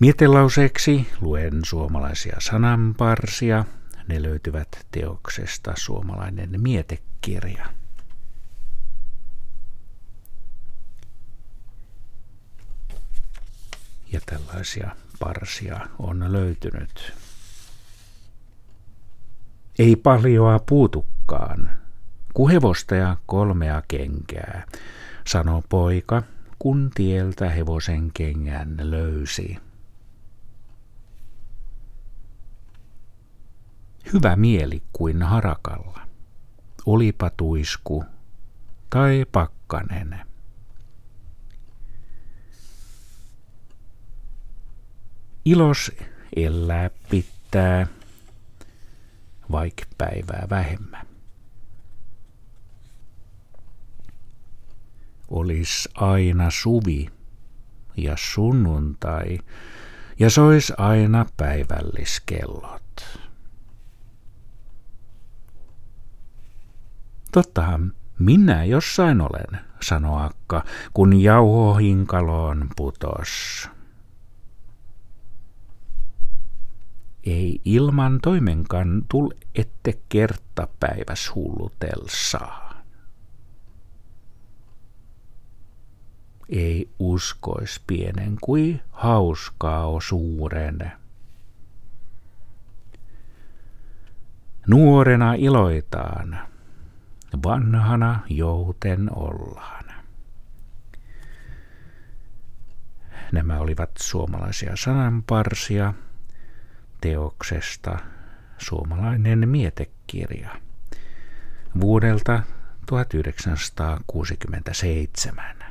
Mietelauseeksi luen suomalaisia sananparsia. Ne löytyvät teoksesta Suomalainen mietekirja. Ja tällaisia parsia on löytynyt. Ei paljoa puutukkaan, kuhevosta ja kolmea kenkää, sanoi poika, kun tieltä hevosen kengän löysi. Hyvä mieli kuin harakalla, olipa tuisku tai pakkanen. Ilos elää pitää, vaik päivää vähemmän. Olis aina suvi ja sunnuntai ja sois aina päivälliskellot. Tottahan minä jossain olen, sanoi Akka, kun jauhohinkaloon putos. Ei ilman toimenkaan tul ette kertapäiväs hullutelsaa. Ei uskois pienen kuin hauskaa o suuren. Nuorena iloitaan, vanhana jouten ollaan. Nämä olivat suomalaisia sananparsia teoksesta Suomalainen mietekirja vuodelta 1967.